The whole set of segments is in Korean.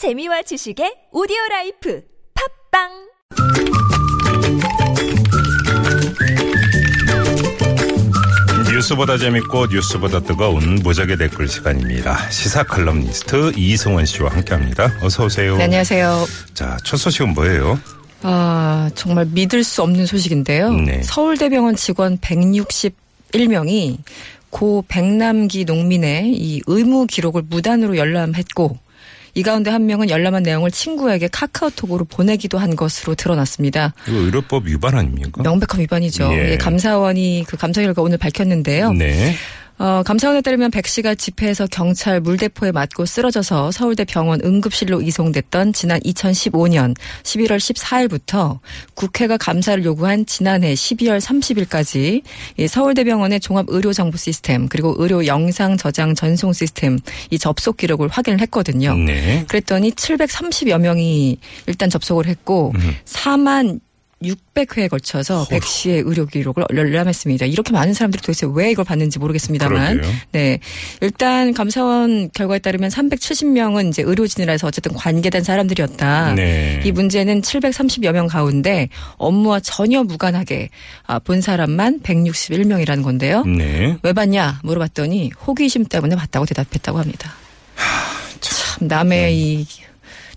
재미와 지식의 오디오 라이프 팟빵 뉴스보다 재밌고 뉴스보다 뜨거운 무적의 댓글 시간입니다. 시사 칼럼니스트 이승원 씨와 함께합니다. 어서 오세요. 네, 안녕하세요. 자, 첫 소식은 뭐예요? 아, 정말 믿을 수 없는 소식인데요. 네. 서울대병원 직원 161명이 고 백남기 농민의 이 의무 기록을 무단으로 열람했고 이 가운데 한 명은 열람한 내용을 친구에게 카카오톡으로 보내기도 한 것으로 드러났습니다. 이거 의료법 위반 아닙니까? 명백한 위반이죠. 예. 예, 감사원이 그 감사 결과 오늘 밝혔는데요. 네. 어, 감사원에 따르면 백 씨가 집회에서 경찰 물대포에 맞고 쓰러져서 서울대 병원 응급실로 이송됐던 지난 2015년 11월 14일부터 국회가 감사를 요구한 지난해 12월 30일까지 이 서울대병원의 종합의료정보 시스템 그리고 의료 영상 저장 전송 시스템 이 접속 기록을 확인을 했거든요. 네. 그랬더니 730여 명이 일단 접속을 했고 음. 4만 600회에 걸쳐서 백 씨의 의료 기록을 열람했습니다. 이렇게 많은 사람들이 도대체 왜 이걸 받는지 모르겠습니다만. 그러게요. 네. 일단 감사원 결과에 따르면 370명은 이제 의료진이라서 어쨌든 관계된 사람들이었다. 네. 이 문제는 730여 명 가운데 업무와 전혀 무관하게 아, 본 사람만 161명이라는 건데요. 네. 왜 받냐 물어봤더니 호기심 때문에 받다고 대답했다고 합니다. 참 남의 네. 이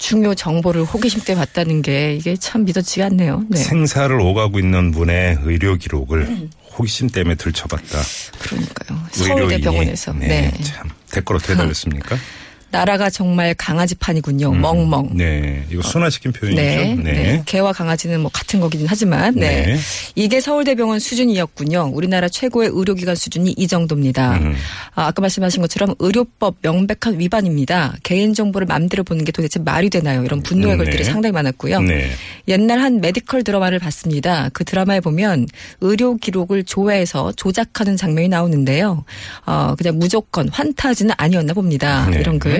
중요 정보를 호기심 때문에 받다는 게 이게 참 믿어지지 않네요. 네. 생사를 오가고 있는 분의 의료 기록을 음. 호기심 때문에 들춰봤다. 그러니까요. 의료인이. 서울대병원에서. 네. 네. 참 댓글 어떻게 달렸습니까? 나라가 정말 강아지판이군요. 멍멍. 네. 이거 순화시킨 표현이죠. 네, 네. 개와 강아지는 뭐 같은 거긴 하지만, 네. 네. 이게 서울대병원 수준이었군요. 우리나라 최고의 의료기관 수준이 이 정도입니다. 음. 아, 아까 말씀하신 것처럼 의료법 명백한 위반입니다. 개인정보를 마음대로 보는 게 도대체 말이 되나요? 이런 분노의 음, 글들이 네. 상당히 많았고요. 네. 옛날 한 메디컬 드라마를 봤습니다. 그 드라마에 보면 의료 기록을 조회해서 조작하는 장면이 나오는데요. 어, 그냥 무조건 환타지는 아니었나 봅니다. 네. 이런 글.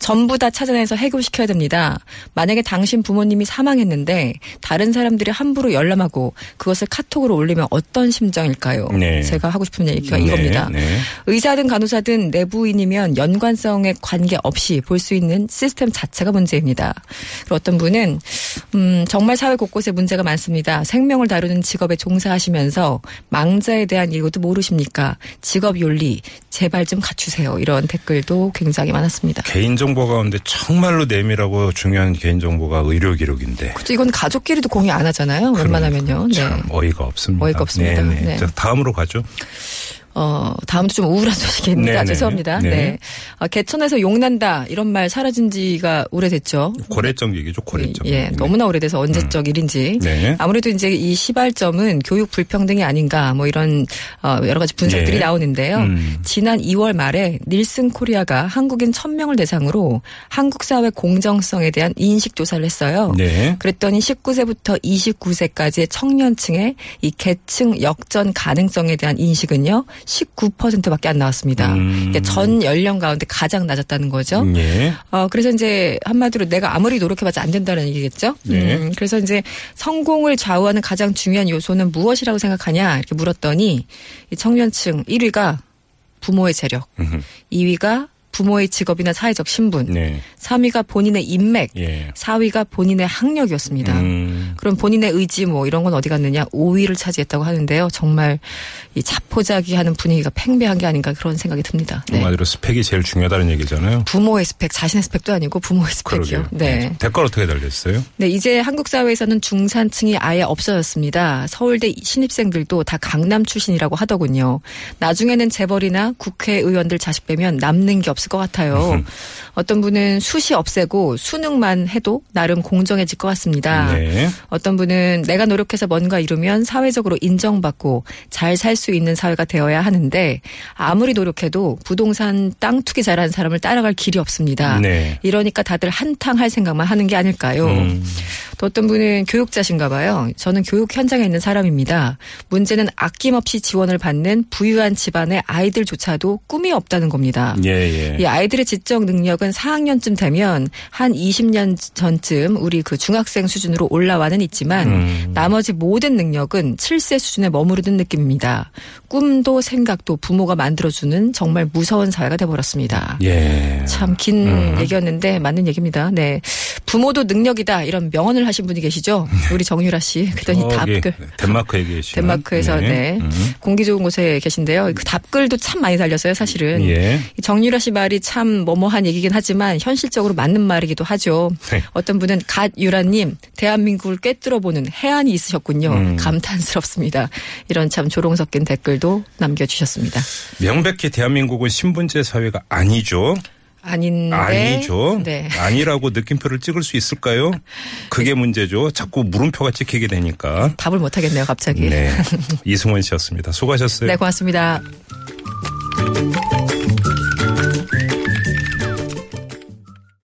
전부 다 찾아내서 해고시켜야 됩니다. 만약에 당신 부모님이 사망했는데 다른 사람들이 함부로 열람하고 그것을 카톡으로 올리면 어떤 심정일까요? 네. 제가 하고 싶은 얘기가 네, 이겁니다. 네. 의사든 간호사든 내부인이면 연관성에 관계없이 볼 수 있는 시스템 자체가 문제입니다. 그리고 어떤 분은 음, 정말 사회 곳곳에 문제가 많습니다. 생명을 다루는 직업에 종사하시면서 망자에 대한 이것도 모르십니까? 직업 윤리 제발 좀 갖추세요. 이런 댓글도 굉장히 많았습니다. 개인 정보 가운데 정말로 내밀하고 중요한 개인정보가 의료 기록인데. 그렇죠. 이건 가족끼리도 공유 안 하잖아요. 웬만하면요. 네. 참 어이가 없습니다. 어이가 없습니다. 네네. 네. 자, 다음으로 가죠. 어, 다음도 좀 우울한 소식입니다. 네네. 죄송합니다. 네. 네. 아, 개천에서 용난다 이런 말 사라진 지가 오래됐죠. 고래적 얘기죠, 고래적. 예, 네. 너무나 오래돼서 언제적 일인지. 네. 아무래도 이제 이 시발점은 교육 불평등이 아닌가 뭐 이런 어, 여러 가지 분석들이 네. 나오는데요. 음. 지난 2월 말에 닐슨 코리아가 한국인 1000명을 대상으로 한국 사회 공정성에 대한 인식 조사를 했어요. 네. 그랬더니 19세부터 29세까지의 청년층의 이 계층 역전 가능성에 대한 인식은요 19%밖에 안 나왔습니다. 음. 이게 전 연령 가운데 가장 낮았다는 거죠. 예. 어, 그래서 이제 한마디로 내가 아무리 노력해봤자 안 된다는 얘기겠죠. 네. 음, 그래서 이제 성공을 좌우하는 가장 중요한 요소는 무엇이라고 생각하냐 이렇게 물었더니 이 청년층 1위가 부모의 재력, 음흠. 2위가 부모의 직업이나 사회적 신분, 네. 3위가 본인의 인맥, 예. 4위가 본인의 학력이었습니다. 음. 그럼 본인의 의지 뭐 이런 건 어디 갔느냐 5위를 차지했다고 하는데요. 정말 이 자포자기 하는 분위기가 팽배한 게 아닌가 그런 생각이 듭니다. 네. 한마디로 스펙이 제일 중요하다는 얘기잖아요. 부모의 스펙, 자신의 스펙도 아니고 부모의 스펙이요. 그러게요. 네. 댓글 어떻게 달렸어요? 네, 이제 한국 사회에서는 중산층이 아예 없어졌습니다. 서울대 신입생들도 다 강남 출신이라고 하더군요. 나중에는 재벌이나 국회의원들 자식 빼면 남는 게 없을 것 같아요. 어떤 분은 수시 없애고 수능만 해도 나름 공정해질 것 같습니다. 네. 어떤 분은 내가 노력해서 뭔가 이루면 사회적으로 인정받고 잘 살 수 있는 사회가 되어야 하는데 아무리 노력해도 부동산 땅 투기 잘하는 사람을 따라갈 길이 없습니다. 네. 이러니까 다들 한탕 할 생각만 하는 게 아닐까요? 음. 또 어떤 분은 교육자신가 봐요. 저는 교육 현장에 있는 사람입니다. 문제는 아낌없이 지원을 받는 부유한 집안의 아이들조차도 꿈이 없다는 겁니다. 예, 예. 이 아이들의 지적 능력은 4학년쯤 되면 한 20년 전쯤 우리 그 중학생 수준으로 올라와는 있지만 음. 나머지 모든 능력은 7세 수준에 머무르는 느낌입니다. 꿈도 생각도 부모가 만들어주는 정말 무서운 사회가 돼버렸습니다. 예. 참긴 음. 얘기였는데 맞는 얘기입니다. 네. 부모도 능력이다 이런 명언을 하신 분이 계시죠. 우리 정유라 씨. 그랬더니 답글. 덴마크에 계시는 덴마크에서 네. 음. 공기 좋은 곳에 계신데요. 그 답글도 참 많이 달렸어요, 사실은. 예. 이 정유라 씨 말이 참 뭐뭐한 얘기긴 하지만 현실적으로 맞는 말이기도 하죠. 네. 어떤 분은 갓유라님 대한민국을 꿰뚫어보는 해안이 있으셨군요. 음. 감탄스럽습니다. 이런 참 조롱 섞인 댓글도 남겨주셨습니다. 명백히 대한민국은 신분제 사회가 아니죠. 아닌데. 아니죠. 네. 아니라고 느낌표를 찍을 수 있을까요? 그게 문제죠. 자꾸 물음표가 찍히게 되니까. 답을 못 하겠네요, 갑자기. 네. 이승원 씨였습니다. 수고하셨어요. 네, 고맙습니다.